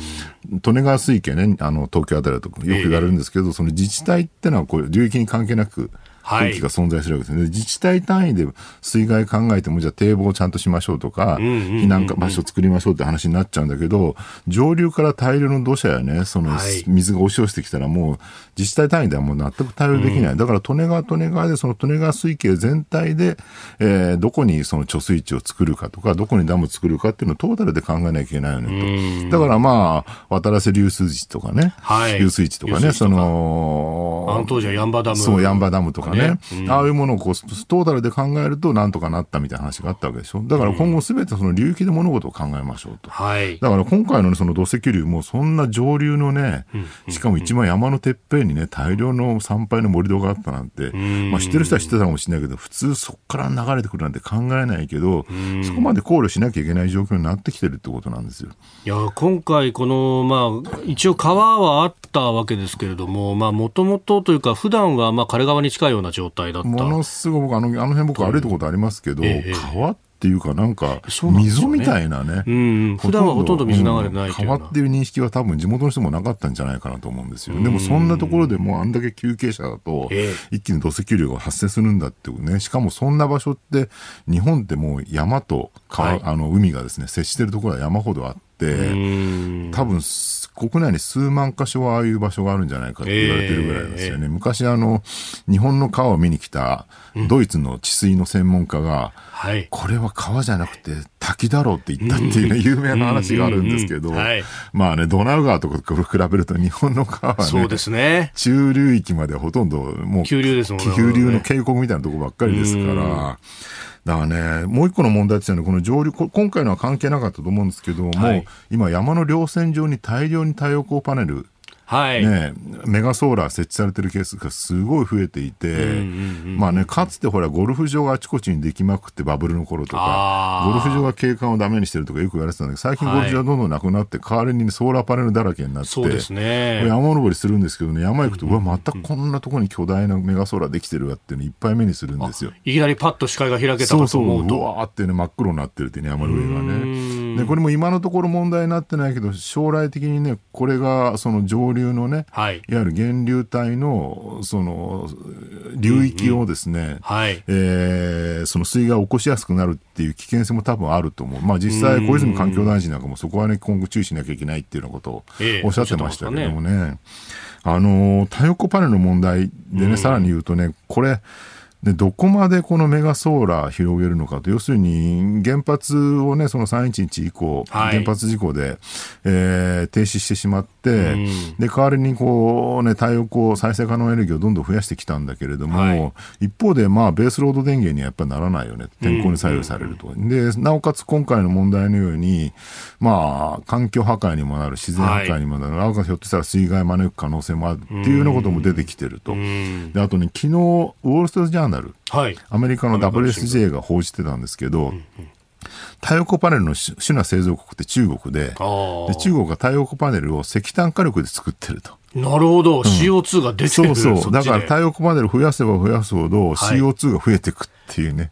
利根川水系ね、あの、東京あたりだとよく言われるんですけど、えー、その自治体ってのはこう、流域に関係なく、空気が存在するわけですね、はい、自治体単位で水害考えても、じゃあ堤防をちゃんとしましょうとか、避難場所を作りましょうって話になっちゃうんだけど、上流から大量の土砂やね、その水が押し寄せてきたら、もう自治体単位ではもう全く対応できない。だから、利根川、利根川で、その利根川水系全体で、えー、どこにその貯水池を作るかとか、どこにダム作るかっていうのをトータルで考えなきゃいけないよねと。だからまあ、渡良瀬流水池とかね、はい、流水池とかね、その、あの当時はヤンバダム。そう、ヤンバダムとかかね、うん、ああいうものをこうトータルで考えるとなんとかなったみたいな話があったわけでしょ。だから今後すべてその流域で物事を考えましょうと、はい、だから今回の、ね、その土石流もそんな上流のね、しかも一番山のてっぺんにね大量の参拝の盛り土があったなんて、まあ、知ってる人は知ってたかもしれないけど普通そこから流れてくるなんて考えないけど、そこまで考慮しなきゃいけない状況になってきてるってことなんですよ。いや今回この、まあ、一応川はあったわけですけれどももともとというか普段はまあ枯れ川に近いような状態だった。ものすごくあのあの辺僕歩いたことありますけど、ええ、川っていうかなんか溝みたいなね、ねうん、普段はほとんど水流れない川っていう認識は多分地元の人もなかったんじゃないかなと思うんですよ、でもそんなところでもあんだけ急傾斜だと、一気に土石流が発生するんだっていうね。しかもそんな場所って日本ってもう山と川、はい、あの海がですね接してるところは山ほどあって、多分国内に数万箇所はああいう場所があるんじゃないかって言われてるぐらいですよね。えー、昔あの、日本の川を見に来たドイツの治水の専門家が、うん、これは川じゃなくて滝だろうって言ったっていうね、有名な話があるんですけど、まあね、ドナウ川とかと比べると日本の川はね、そうですね。中流域までほとんどもう、急流ですもんね。急流の渓谷みたいなところばっかりですから、だからね、もう一個の問題ですよね、この上流、今回のは関係なかったと思うんですけども、はい、今、山の稜線上に大量に太陽光パネルはい、ね、メガソーラー設置されてるケースがすごい増えていて、まあね、かつてほら、ゴルフ場があちこちにできまくってバブルの頃とか、ゴルフ場が景観をダメにしてるとかよく言われてたんだけど、最近ゴルフ場はどんどんなくなって、代わりにソーラーパネルだらけになって、そうですね、山登りするんですけどね、山行くと、うわ、またこんなところに巨大なメガソーラーできてるわっていうのいっぱい目にするんですよ。いきなりパッと視界が開けたかと思うと。そうそう、うわーってね、真っ黒になってるってね、山の上がね。で、これも今のところ問題になってないけど、将来的にね、これがその上流のね、はい。いわゆる源流帯のその流域をですね、うんうん。はい、えー、その水害を起こしやすくなるっていう危険性も多分あると思う、まあ、実際、小泉環境大臣なんかもそこは、ね、今後注意しなきゃいけないっていうようなことをおっしゃってましたけどもね、えー、あの太陽光パネルの問題でね、さらに言うとね、これ、でどこまでこのメガソーラー広げるのかと。要するに原発をねその311以降、はい、原発事故で、えー、停止してしまって、うん、で代わりにこう、ね、太陽光再生可能エネルギーをどんどん増やしてきたんだけれども、はい、一方で、まあ、ベースロード電源にはやっぱりならないよね。天候に左右されると、うん、でなおかつ今回の問題のように、まあ、環境破壊にもなる自然破壊にもなる、はい、なおかつひょっとしたら水害を招く可能性もあるっていうようなことも出てきてると。であとね昨日ウォール・ストリート・ジャーナル、はい、アメリカの WSJ が報じてたんですけど、太陽光パネルの主な製造国って中国でで中国が太陽光パネルを石炭火力で作ってると。なるほど、うん、CO2 が出てる。そうそう。だから太陽光パネル増やせば増やすほど CO2 が増えていくっていうね、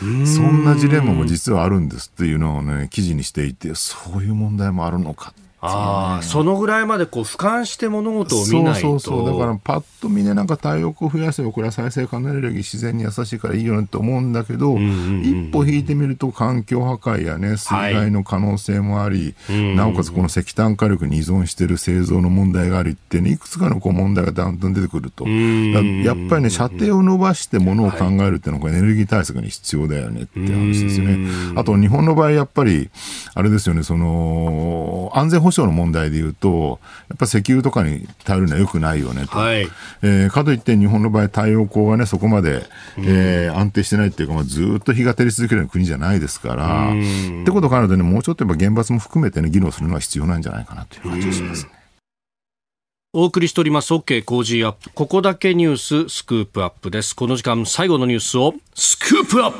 はい、そんなジレンマも実はあるんですっていうのをね記事にしていてそういう問題もあるのかああ、そのぐらいまでこう俯瞰して物事を見ないと。そうそうそう。だからパッと見ねなんか太陽光増やせばこれは再生可能エネルギー自然に優しいからいいよねと思うんだけど、一歩引いてみると環境破壊やね水害の可能性もあり、はい、なおかつこの石炭火力に依存している製造の問題がありってねいくつかのこう問題がだんだん出てくると。やっぱりね射程を伸ばしてものを考えるってい。うのがエネルギー対策に必要だよねって話ですよね。あと日本の場合やっぱりあれですよねその安全保障の問題でいうと、やっぱ石油とかに頼るのはよくないよねと、はい、えー、かといって日本の場合、太陽光がね、そこまで、えー、安定してないっていうか、まあ、ずっと日が照り続けるような国じゃないですから、ってことを考えるとね、もうちょっとやっぱ原発も含めてね、議論するのは必要なんじゃないかなという。感じがしますね。お送りしております。OK 工事アップ。ここだけニューススクープアップです。この時間最後のニュースをスクープアップ。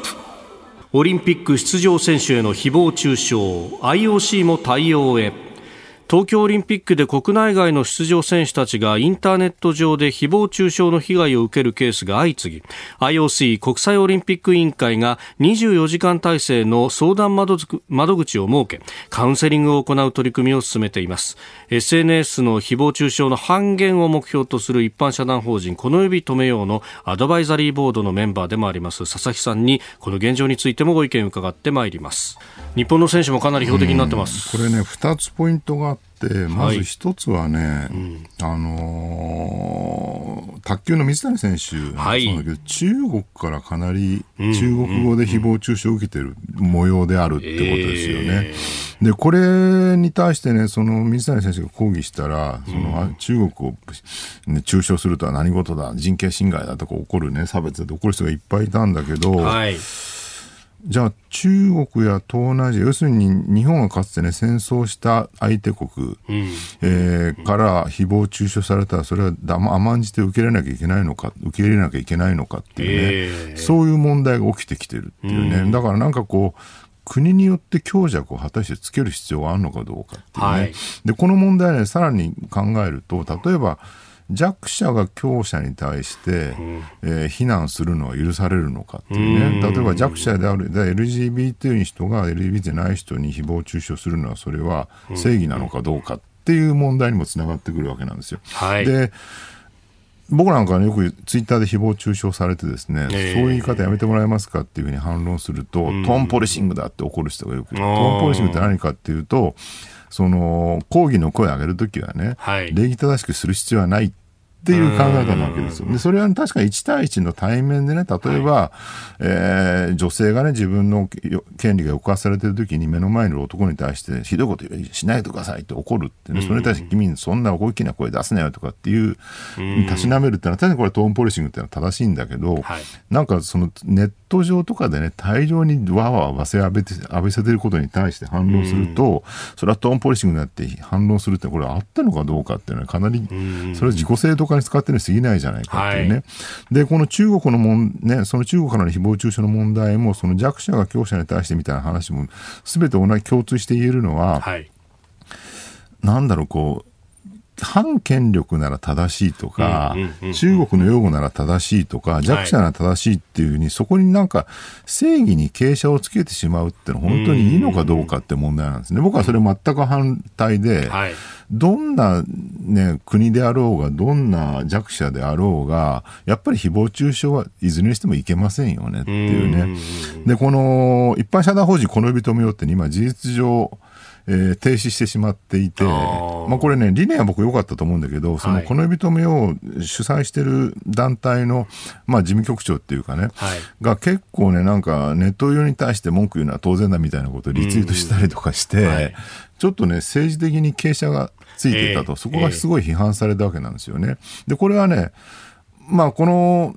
オリンピック出場選手への誹謗中傷。IOC も対応へ東京オリンピックで国内外の出場選手たちがインターネット上で誹謗中傷の被害を受けるケースが相次ぎ IOC 国際オリンピック委員会が24時間体制の相談窓口を設けカウンセリングを行う取り組みを進めています。SNS の誹謗中傷の半減を目標とする一般社団法人この指止めようのアドバイザリーボードのメンバーでもあります佐々木さんにこの現状についてもご意見を伺ってまいります。日本の選手もかなり標的になってます、これね2つポイントがっってまず一つはね、はい。あのー、卓球の水谷選手なんだけど、はい、中国からかなり中国語で誹謗中傷を受けてる模様であるってことですよね。えー、でこれに対してねその水谷選手が抗議したらその、中国を、ね、中傷するとは何事だ人権侵害だとか怒るね差別で怒る人がいっぱいいたんだけど。はいじゃあ中国や東南アジア要するに日本がかつてね戦争した相手国、うん、えー、から誹謗中傷されたらそれは甘んじて受け入れなきゃいけないのか受け入れなきゃいけないのかっていうね、えー、そういう問題が起きてきてるっていうね、うん、だからなんかこう国によって強弱を果たしてつける必要があるのかどうかっていうね、はい、でこの問題ねさらに考えると例えば弱者が強者に対して、うん、えー、非難するのは許されるのかっていうね、例えば弱者である、LGBT の人が LGBT じゃない人に誹謗中傷するのは、それは正義なのかどうかっていう問題にもつながってくるわけなんですよ。はい、で僕なんかね、よくツイッターで誹謗中傷されてですね、えー、そういう言い方やめてもらえますかっていうふうに反論すると、トーンポリシングだって怒る人がよくトー。ンポリシングって何かっていうと、その抗議の声を上げるときはね、はい、礼儀正しくする必要はないっっていう考え方なわけですよ。で、それは確か1対1の対面でね、例えば、はい、えー、女性がね、自分の権利が侵されてる時に目の前にいる男に対して、ひどいことしないでくださいって怒るってね、それに対して君にそんな大きな声出すなよとかっていう、たしなめるっていうのは、確かにこれトーンポリシングっていうのは正しいんだけど、はい、なんかそのネット上とかでね、大量にわーわーわせ浴びて、浴びせてることに対して反論すると、それはトーンポリシングになって反論するって、これあったのかどうかっていうのはかなり、それは自己正当化に使ってるに過ぎないじゃないかっていうね。はい、で、この中国のもん、ね、その中国からの誹謗中傷の問題も、その弱者が強者に対してみたいな話も、すべて同じ共通して言えるのは、はい、なんだろう、こう、反権力なら正しいとか、中国の擁護なら正しいとか、弱者なら正しいっていうふうに、そこになんか正義に傾斜をつけてしまうってのは本当にいいのかどうかって問題なんですね。僕はそれ全く反対で、はいどんな、ね、国であろうが、どんな弱者であろうが、やっぱり誹謗中傷はいずれにしてもいけませんよねっていうね。で、この一般社団法人この指止めようって今事実上、えー、停止してしまっていて、あまあ、これね、理念は僕良かったと思うんだけど、そのこの指止めを主催してる団体の、まあ、事務局長っていうかね、はい、が結構ね、なんかネット上に対して文句言うのは当然だみたいなことをリツイートしたりとかして、はい、ちょっとね、政治的に傾斜がついていたと、そこがすごい批判されたわけなんですよね。で、これはね、まあ、この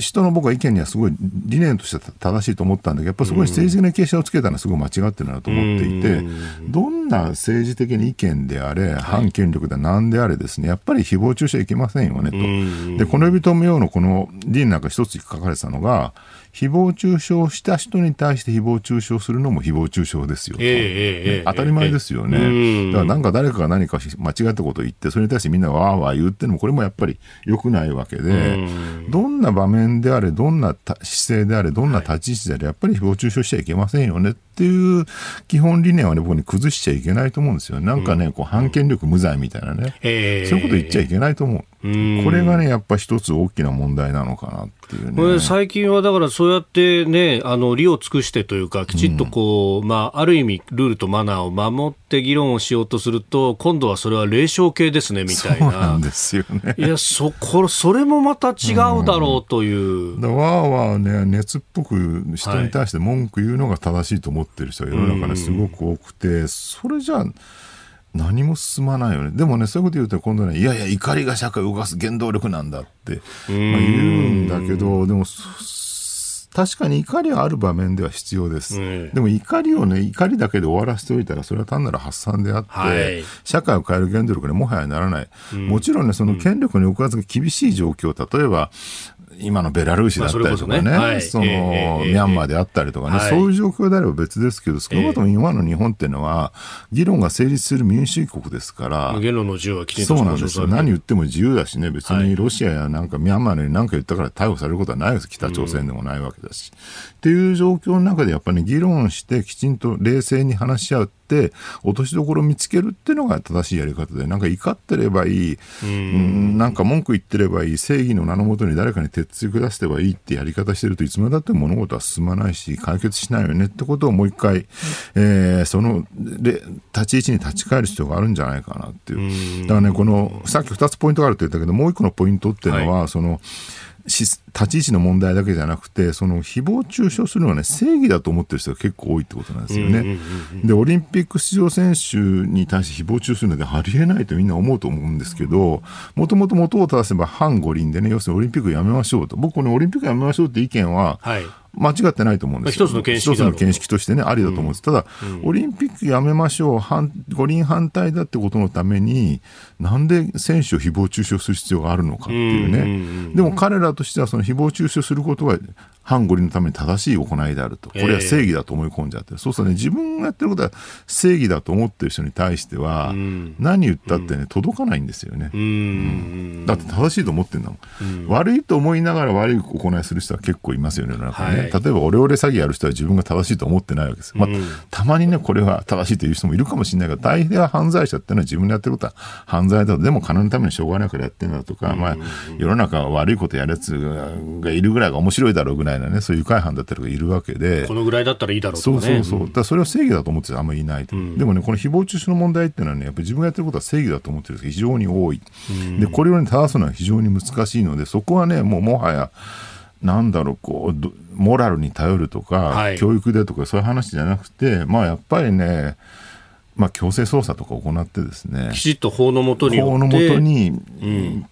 人の僕は意見にはすごい理念としては正しいと思ったんだけど、やっぱそこに政治的な傾斜をつけたのはすごい間違ってるなと思っていて、どんな政治的に意見であれ、反権力で何であれですね、やっぱり誹謗中傷はいけませんよねと。で、この呼び止めようのこの理念なんか一つ書かれてたのが、誹謗中傷した人に対して誹謗中傷するのも誹謗中傷ですよ、えー、当たり前ですよね、えー、だからなんか誰かが何か間違ったことを言って、それに対してみんなわーわー言ってのも、これもやっぱり良くないわけで、どんな場面であれ、どんな姿勢であれ、どんな立ち位置であれ、やっぱり誹謗中傷しちゃいけませんよねっていう基本理念はね、僕に崩しちゃいけないと思うんですよ。なんかね、こう反権力無罪みたいなね、えー、そういうこと言っちゃいけないと思う。これがね、やっぱ一つ大きな問題なのかなっていうね。これ最近はだからそうやってね、あの、利を尽くしてというか、きちっとこう、うん、まあ、ある意味、ルールとマナーを守って議論をしようとすると、今度はそれは霊障系ですね、みたいな。そうなんですよね。いや、そ、これ、それもまた違うだろうという。うん、だわーわーね、熱っぽく人に対して文句言うのが正しいと思ってる人が世の中にすごく多くて、それじゃあ、何も進まないよね。でもね、そういうこと言うと今度ね、いやいや、怒りが社会を動かす原動力なんだって、まあ、言うんだけど、でも、確かに怒りはある場面では必要です。でも怒りをね、怒りだけで終わらせておいたら、それは単なる発散であって、はい、社会を変える原動力にもはやならない。もちろんね、その権力の抑圧が厳しい状況、例えば、今のベラルーシだったりとかね、その、ミャンマーであったりとかね、そういう状況であれば別ですけど、少なくとも今の日本っていうのは、議論が成立する民主主義国ですから、言論の自由はきちんとそうなんですよ。何言っても自由だしね、別にロシアやなんかミャンマーに何か言ったから逮捕されることはないです。北朝鮮でもないわけだし。っていう状況の中でやっぱり、議論してきちんと冷静に話し合う。っって落としどころを見つけるっていうのが正しいやり方でなんか怒ってればいいうん。なんか文句言ってればいい正義の名のもとに誰かに鉄つ下せばいいってやり方してるといつまでだって物事は進まないし解決しないよねってことをもう一回、えー、その立ち位置に立ち返る必要があるんじゃないかなっていう。だからねこのさっき2つポイントがあるって言ったけどもう一個のポイントっていうのは、はい、その立ち位置の問題だけじゃなくてその誹謗中傷するのは、ね、正義だと思ってる人が結構多いってことなんですよね。でオリンピック出場選手に対して誹謗中傷するのでありえないとみんな思うと思うんですけどもともと元を正せば反五輪でね要するにオリンピックやめましょうと。僕このオリンピックやめましょうって意見は、はい間違ってないと思うんです一つの見識一つの見識としてね、ありだと思うんです。ただ、オリンピックやめましょう、五輪反対だってことのために、なんで選手を誹謗中傷する必要があるのかっていうね。でも彼らとしては、その誹謗中傷することは、反五輪のために正しい行いであると。これは正義だと思い込んじゃって。そうするとね、自分がやってることは正義だと思ってる人に対しては、何言ったってね、届かないんですよね。だって正しいと思ってんだもん。悪いと思いながら悪い行いする人は結構いますよね、なんかね。例えばオレオレ詐欺やる人は自分が正しいと思ってないわけです。まあ、たまにね、これは正しいという人もいるかもしれないが、大抵は犯罪者っていうのは自分でやってることは犯罪だと。でも金のためにしょうがないからやってるんだとか、まあ、世の中は悪いことやるやつがいるぐらいが面白いだろうぐらいなね、そういう愉快犯だったりがいるわけで。このぐらいだったらいいだろうとか、ね、そうそうそう。だそれは正義だと思ってあんまりいないと、うん、でもね、この誹謗中傷の問題っていうのはね、やっぱり自分がやってることは正義だと思ってる人が非常に多い。で、これをね、正すのは非常に難しいので、そこはね、もうもはや、なんだろう、こう、モラルに頼るとか、はい、教育でとか、そういう話じゃなくて、まあ、やっぱりね、まあ、強制捜査とか行ってですねきちっと法のもとに法のもとに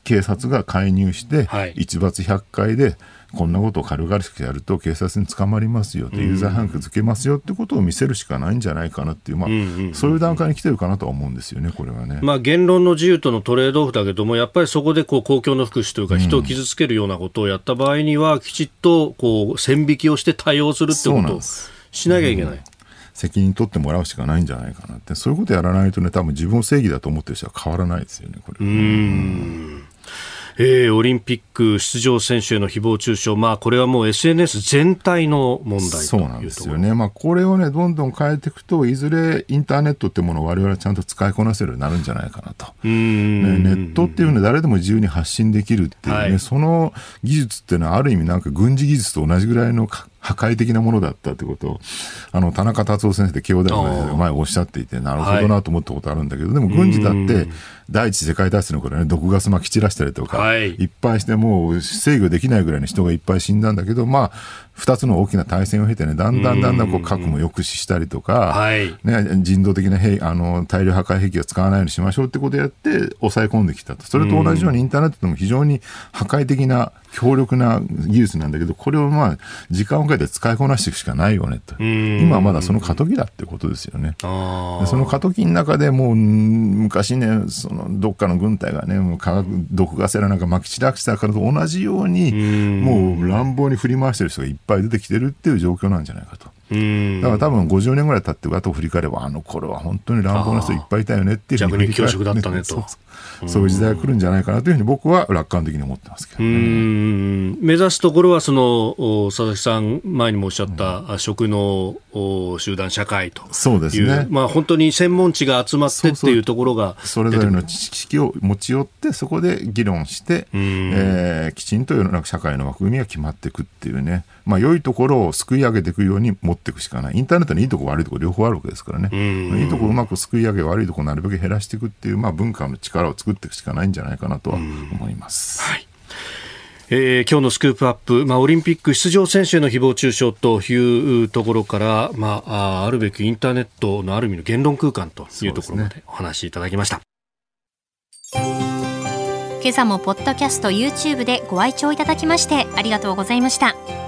警察が介入して、一罰百回でこんなことを軽々しくやると警察に捕まりますよと有罪判決つけますよってことを見せるしかないんじゃないかなっていう、まあ、そういう段階に来てるかなとは思うんですよね、これはね。まあ、言論の自由とのトレードオフだけども、やっぱりそこでこう公共の福祉というか、人を傷つけるようなことをやった場合には、きちっとこう線引きをして対応するってことをしなきゃいけない。責任取ってもらうしかないんじゃないかなって。そういうことやらないとね多分自分を正義だと思ってる人は変わらないですよねこれ。うんえー、オリンピック出場選手への誹謗中傷、まあ、これはもう SNS 全体の問題そうなんですよね、まあ、これを、ね、どんどん変えていくと、いずれインターネットってものを我々はちゃんと使いこなせるようになるんじゃないかなと、ね、ネットっていうのは誰でも自由に発信できるっていうね、はい、その技術っていうのは、ある意味、なんか軍事技術と同じぐらいの破壊的なものだったということを、あの、田中達夫先生で慶応大学の前おっしゃっていて、なるほどなと思ったことあるんだけど、はい、でも軍事だって、第一次世界大戦の頃ね、毒ガスまき散らしたりとか、はい、いっぱいしてもう制御できないぐらいの人がいっぱい死んだんだけど、まあ、2つの大きな対戦を経てね、だんだんだんだんこう核も抑止したりとか、ね、人道的な兵あの大量破壊兵器を使わないようにしましょうってことをやって抑え込んできたと。それと同じようにインターネットでも非常に破壊的な強力な技術なんだけど、これをまあ、時間をかけて使いこなしていくしかないよねと。今はまだその過渡期だってことですよね。その過渡期の中でもう、昔ね、そのどっかの軍隊がね、もう化学毒ガスやなんかまき散らしたからと同じように、もう乱暴に振り回してる人がいっぱい出てきてるっていう状況なんじゃないかと。だから多分50年ぐらい経って後を振り返ればあの頃は本当に乱暴な人いっぱいいたよねっていう逆に恐縮だったねと。そういう時代が来るんじゃないかなというふうに僕は楽観的に思ってますけど、ね、目指すところはその佐々木さん前にもおっしゃった食の集団社会とそうですね、まあ、本当に専門知が集まってっていうところがそれぞれの知識を持ち寄ってそこで議論して、えー、きちんと世の中社会の枠組みが決まっていくっていうね、まあ、良いところをすくい上げていくように持っていくしかない。インターネットにいいところ悪いところ両方あるわけですからね。いいところをうまくすくい上げ悪いところなるべく減らしていくっていう、まあ、文化の力を作っていくしかないんじゃないかなとは思います。はいえー、今日のスクープアップ、まあ、オリンピック出場選手への誹謗中傷というところから、まあ、あるべきインターネットのある意味の言論空間というところまでお話しいただきました。今朝もポッドキャスト YouTube でご愛聴いただきましてありがとうございました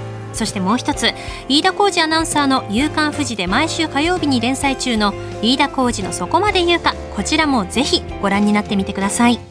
そしてもう一つ飯田浩二アナウンサーの「夕刊富士」で毎週火曜日に連載中の飯田浩二のそこまで言うかこちらもぜひご覧になってみてください。